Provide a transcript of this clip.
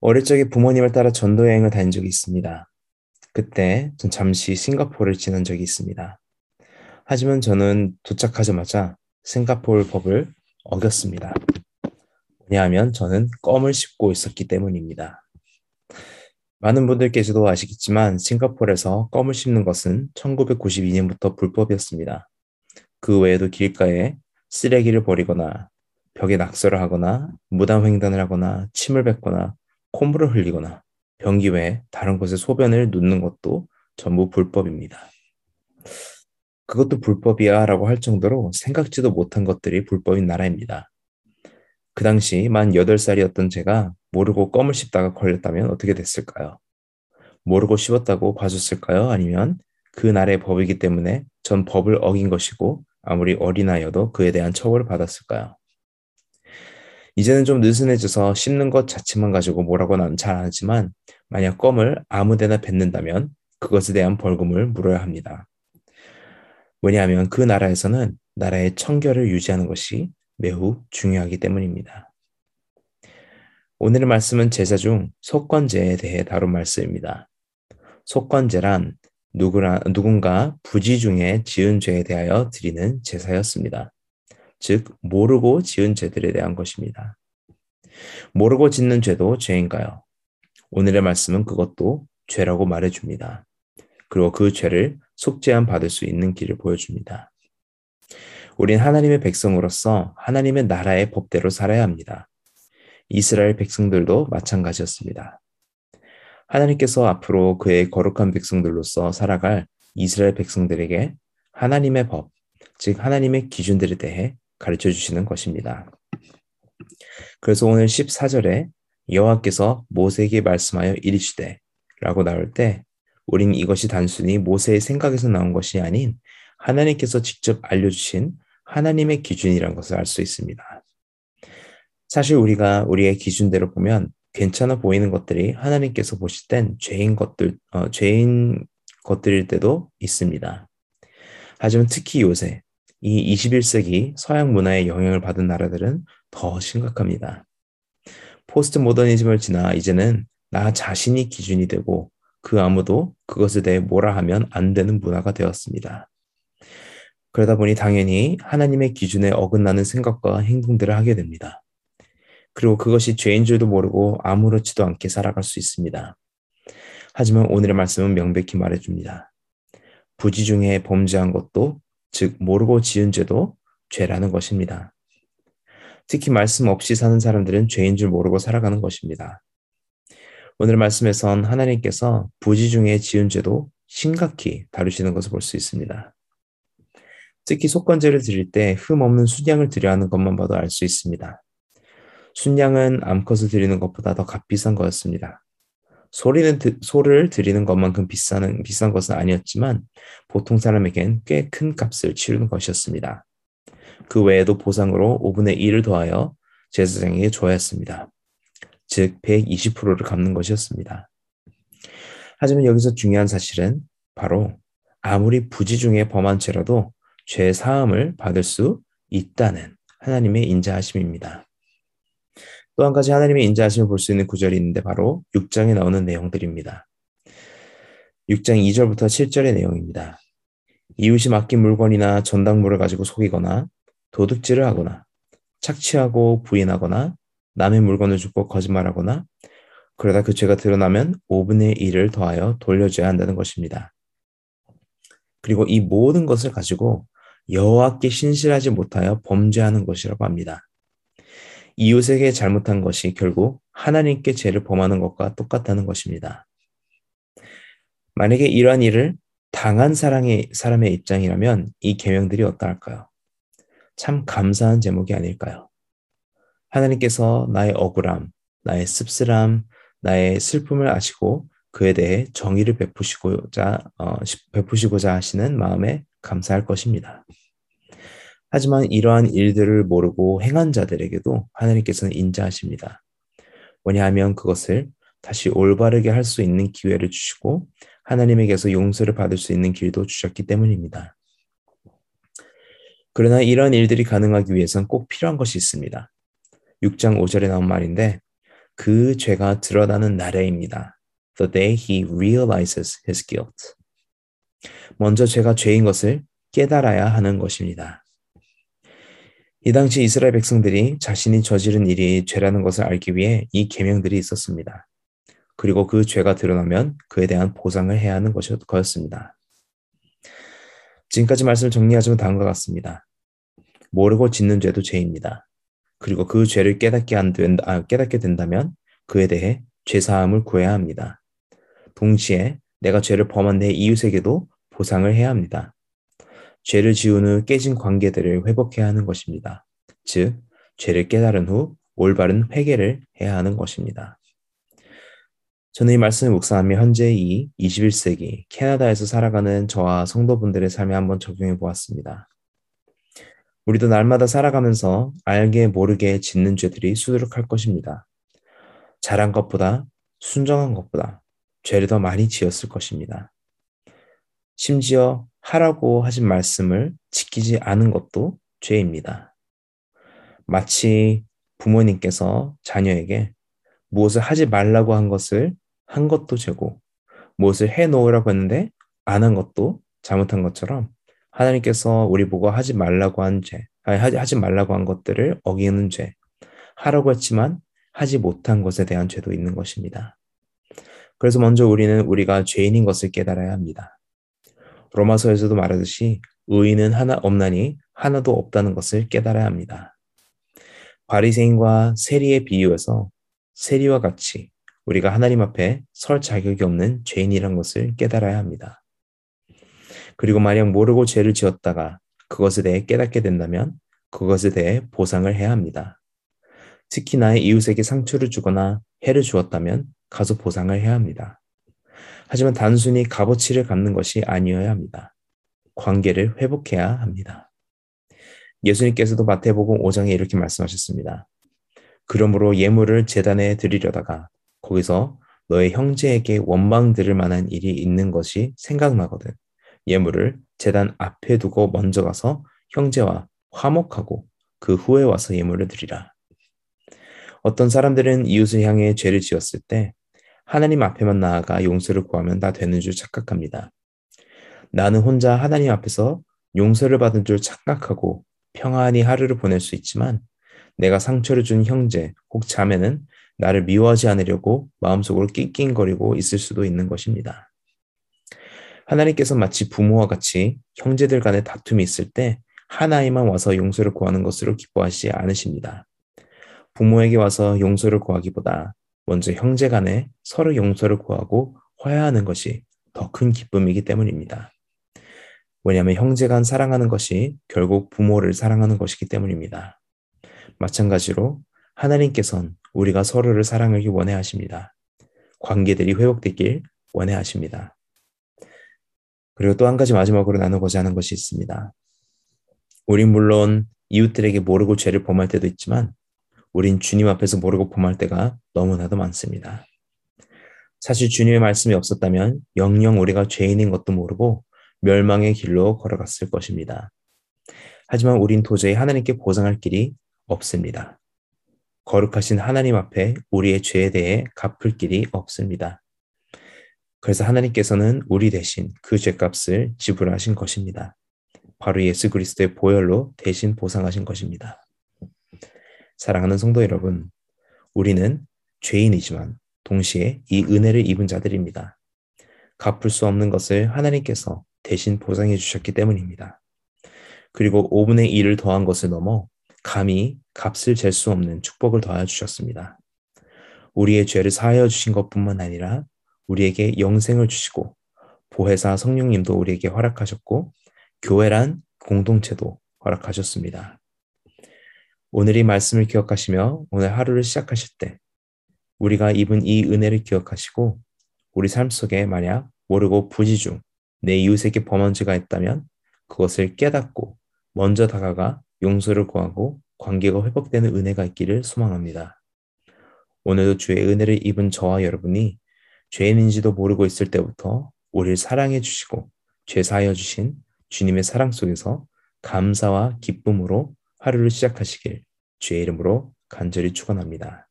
어릴 적에 부모님을 따라 전도 여행을 다닌 적이 있습니다. 그때 전 잠시 싱가포르를 지난 적이 있습니다. 하지만 저는 도착하자마자 싱가포르 법을 어겼습니다. 왜냐하면 저는 껌을 씹고 있었기 때문입니다. 많은 분들께서도 아시겠지만 싱가포르에서 껌을 씹는 것은 1992년부터 불법이었습니다. 그 외에도 길가에 쓰레기를 버리거나 벽에 낙서를 하거나 무단 횡단을 하거나 침을 뱉거나 콧물을 흘리거나 변기 외에 다른 곳에 소변을 눕는 것도 전부 불법입니다. 그것도 불법이야 라고 할 정도로 생각지도 못한 것들이 불법인 나라입니다. 그 당시 만 8살이었던 제가 모르고 껌을 씹다가 걸렸다면 어떻게 됐을까요? 모르고 씹었다고 봐줬을까요? 아니면 그 나라의 법이기 때문에 전 법을 어긴 것이고 아무리 어린아이여도 그에 대한 처벌을 받았을까요? 이제는 좀 느슨해져서 씹는 것 자체만 가지고 뭐라고 나는 잘 하지만 만약 껌을 아무데나 뱉는다면 그것에 대한 벌금을 물어야 합니다. 왜냐하면 그 나라에서는 나라의 청결을 유지하는 것이 매우 중요하기 때문입니다. 오늘의 말씀은 제사 중 속건제에 대해 다룬 말씀입니다. 속건제란 누구라, 누군가 부지 중에 지은 죄에 대하여 드리는 제사였습니다. 즉 모르고 지은 죄들에 대한 것입니다. 모르고 짓는 죄도 죄인가요? 오늘의 말씀은 그것도 죄라고 말해줍니다. 그리고 그 죄를 속죄함 받을 수 있는 길을 보여줍니다. 우린 하나님의 백성으로서 하나님의 나라의 법대로 살아야 합니다. 이스라엘 백성들도 마찬가지였습니다. 하나님께서 앞으로 그의 거룩한 백성들로서 살아갈 이스라엘 백성들에게 하나님의 법, 즉 하나님의 기준들에 대해 가르쳐 주시는 것입니다. 그래서 오늘 14절에 여호와께서 모세에게 말씀하여 이르시되 라고 나올 때 우린 이것이 단순히 모세의 생각에서 나온 것이 아닌 하나님께서 직접 알려주신 하나님의 기준이란 것을 알 수 있습니다. 사실 우리가 우리의 기준대로 보면 괜찮아 보이는 것들이 하나님께서 보실 땐 죄인 것들, 어, 죄인 것들일 때도 있습니다. 하지만 특히 요새 이 21세기 서양 문화의 영향을 받은 나라들은 더 심각합니다. 포스트 모더니즘을 지나 이제는 나 자신이 기준이 되고 그 아무도 그것에 대해 뭐라 하면 안 되는 문화가 되었습니다. 그러다 보니 당연히 하나님의 기준에 어긋나는 생각과 행동들을 하게 됩니다. 그리고 그것이 죄인 줄도 모르고 아무렇지도 않게 살아갈 수 있습니다. 하지만 오늘의 말씀은 명백히 말해줍니다. 부지 중에 범죄한 것도 즉 모르고 지은 죄도 죄라는 것입니다. 특히 말씀 없이 사는 사람들은 죄인 줄 모르고 살아가는 것입니다. 오늘 말씀에선 하나님께서 부지 중에 지은 죄도 심각히 다루시는 것을 볼 수 있습니다. 특히 속건제를 드릴 때 흠 없는 순양을 드려 하는 것만 봐도 알 수 있습니다. 순양은 암컷을 드리는 것보다 더 값비싼 거였습니다. 소리는 소를 드리는 것만큼 비싼 비싼 것은 아니었지만 보통 사람에겐 꽤 큰 값을 치르는 것이었습니다. 그 외에도 보상으로 5분의 1을 더하여 제사장에게 줘야 했습니다. 즉 120%를 갚는 것이었습니다. 하지만 여기서 중요한 사실은 바로 아무리 부지 중에 범한 죄라도 죄 사함을 받을 수 있다는 하나님의 인자하심입니다. 또 한 가지 하나님의 인자하심을 볼 수 있는 구절이 있는데 바로 6장에 나오는 내용들입니다. 6장 2절부터 7절의 내용입니다. 이웃이 맡긴 물건이나 전당물을 가지고 속이거나 도둑질을 하거나 착취하고 부인하거나 남의 물건을 줍고 거짓말하거나 그러다 그 죄가 드러나면 5분의 1을 더하여 돌려줘야 한다는 것입니다. 그리고 이 모든 것을 가지고 여호와께 신실하지 못하여 범죄하는 것이라고 합니다. 이웃에게 잘못한 것이 결국 하나님께 죄를 범하는 것과 똑같다는 것입니다. 만약에 이러한 일을 당한 사람의, 사람의 입장이라면 이 계명들이 어떠할까요? 참 감사한 제목이 아닐까요? 하나님께서 나의 억울함, 나의 씁쓸함, 나의 슬픔을 아시고 그에 대해 정의를 베푸시고자 어, 베푸시고자 하시는 마음에 감사할 것입니다. 하지만 이러한 일들을 모르고 행한 자들에게도 하나님께서는 인자하십니다. 왜냐하면 그것을 다시 올바르게 할 수 있는 기회를 주시고 하나님에게서 용서를 받을 수 있는 길도 주셨기 때문입니다. 그러나 이러한 일들이 가능하기 위해선 꼭 필요한 것이 있습니다. 6장 5절에 나온 말인데 그 죄가 드러나는 날에입니다. The day he realizes his guilt. 먼저 죄가 죄인 것을 깨달아야 하는 것입니다. 이 당시 이스라엘 백성들이 자신이 저지른 일이 죄라는 것을 알기 위해 이 계명들이 있었습니다. 그리고 그 죄가 드러나면 그에 대한 보상을 해야 하는 것이었습니다. 지금까지 말씀을 정리하자면 다음과 같습니다. 모르고 짓는 죄도 죄입니다. 그리고 그 죄를 깨닫게, 안 된, 아, 깨닫게 된다면 그에 대해 죄사함을 구해야 합니다. 동시에 내가 죄를 범한 내 이웃에게도 보상을 해야 합니다. 죄를 지운 후 깨진 관계들을 회복해야 하는 것입니다. 즉, 죄를 깨달은 후 올바른 회개를 해야 하는 것입니다. 저는 이 말씀을 묵상하며 현재 이 21세기 캐나다에서 살아가는 저와 성도분들의 삶에 한번 적용해 보았습니다. 우리도 날마다 살아가면서 알게 모르게 짓는 죄들이 수두룩할 것입니다. 잘한 것보다 순정한 것보다 죄를 더 많이 지었을 것입니다. 심지어 하라고 하신 말씀을 지키지 않은 것도 죄입니다. 마치 부모님께서 자녀에게 무엇을 하지 말라고 한 것을 한 것도 죄고 무엇을 해 놓으라고 했는데 안 한 것도 잘못한 것처럼 하나님께서 우리 보고 하지 말라고 한 죄, 아니, 하지, 말라고 한 것들을 어기는 죄, 하라고 했지만 하지 못한 것에 대한 죄도 있는 것입니다. 그래서 먼저 우리는 우리가 죄인인 것을 깨달아야 합니다. 로마서에서도 말하듯이 의인은 하나 없나니 하나도 없다는 것을 깨달아야 합니다. 바리새인과 세리의 비유에서 세리와 같이 우리가 하나님 앞에 설 자격이 없는 죄인이란 것을 깨달아야 합니다. 그리고 만약 모르고 죄를 지었다가 그것에 대해 깨닫게 된다면 그것에 대해 보상을 해야 합니다. 특히 나의 이웃에게 상처를 주거나 해를 주었다면 가서 보상을 해야 합니다. 하지만 단순히 값어치를 갖는 것이 아니어야 합니다. 관계를 회복해야 합니다. 예수님께서도 마태복음 5장에 이렇게 말씀하셨습니다. 그러므로 예물을 재단에 드리려다가 거기서 너의 형제에게 원망 들을 만한 일이 있는 것이 생각나거든. 예물을 재단 앞에 두고 먼저 가서 형제와 화목하고 그 후에 와서 예물을 드리라. 어떤 사람들은 이웃을 향해 죄를 지었을 때 하나님 앞에만 나아가 용서를 구하면 다 되는 줄 착각합니다. 나는 혼자 하나님 앞에서 용서를 받은 줄 착각하고 평안히 하루를 보낼 수 있지만 내가 상처를 준 형제 혹 자매는 나를 미워하지 않으려고 마음속으로 낑낑거리고 있을 수도 있는 것입니다. 하나님께서 마치 부모와 같이 형제들 간의 다툼이 있을 때 하나님만 와서 용서를 구하는 것으로 기뻐하시지 않으십니다. 부모에게 와서 용서를 구하기보다 먼저 형제 간에 서로 용서를 구하고 화해하는 것이 더 큰 기쁨이기 때문입니다. 왜냐하면 형제 간 사랑하는 것이 결국 부모를 사랑하는 것이기 때문입니다. 마찬가지로 하나님께선 우리가 서로를 사랑하기 원해 하십니다. 관계들이 회복되길 원해 하십니다. 그리고 또 한 가지 마지막으로 나누고자 하는 것이 있습니다. 우린 물론 이웃들에게 모르고 죄를 범할 때도 있지만 우린 주님 앞에서 모르고 범할 때가 너무나도 많습니다. 사실 주님의 말씀이 없었다면 영영 우리가 죄인인 것도 모르고 멸망의 길로 걸어갔을 것입니다. 하지만 우린 도저히 하나님께 보상할 길이 없습니다. 거룩하신 하나님 앞에 우리의 죄에 대해 갚을 길이 없습니다. 그래서 하나님께서는 우리 대신 그 죄값을 지불하신 것입니다. 바로 예수 그리스도의 보혈로 대신 보상하신 것입니다. 사랑하는 성도 여러분, 우리는 죄인이지만 동시에 이 은혜를 입은 자들입니다. 갚을 수 없는 것을 하나님께서 대신 보상해 주셨기 때문입니다. 그리고 5분의 1을 더한 것을 넘어 감히 값을 잴 수 없는 축복을 더하여 주셨습니다. 우리의 죄를 사하여 주신 것뿐만 아니라 우리에게 영생을 주시고 보혜사 성령님도 우리에게 허락하셨고 교회란 공동체도 허락하셨습니다. 오늘 이 말씀을 기억하시며 오늘 하루를 시작하실 때 우리가 입은 이 은혜를 기억하시고 우리 삶 속에 만약 모르고 부지 중 내 이웃에게 범한 죄가 있다면 그것을 깨닫고 먼저 다가가 용서를 구하고 관계가 회복되는 은혜가 있기를 소망합니다. 오늘도 주의 은혜를 입은 저와 여러분이 죄인인지도 모르고 있을 때부터 우리를 사랑해 주시고 죄 사하여 주신 주님의 사랑 속에서 감사와 기쁨으로 하루를 시작하시길 주의 이름으로 간절히 축원합니다.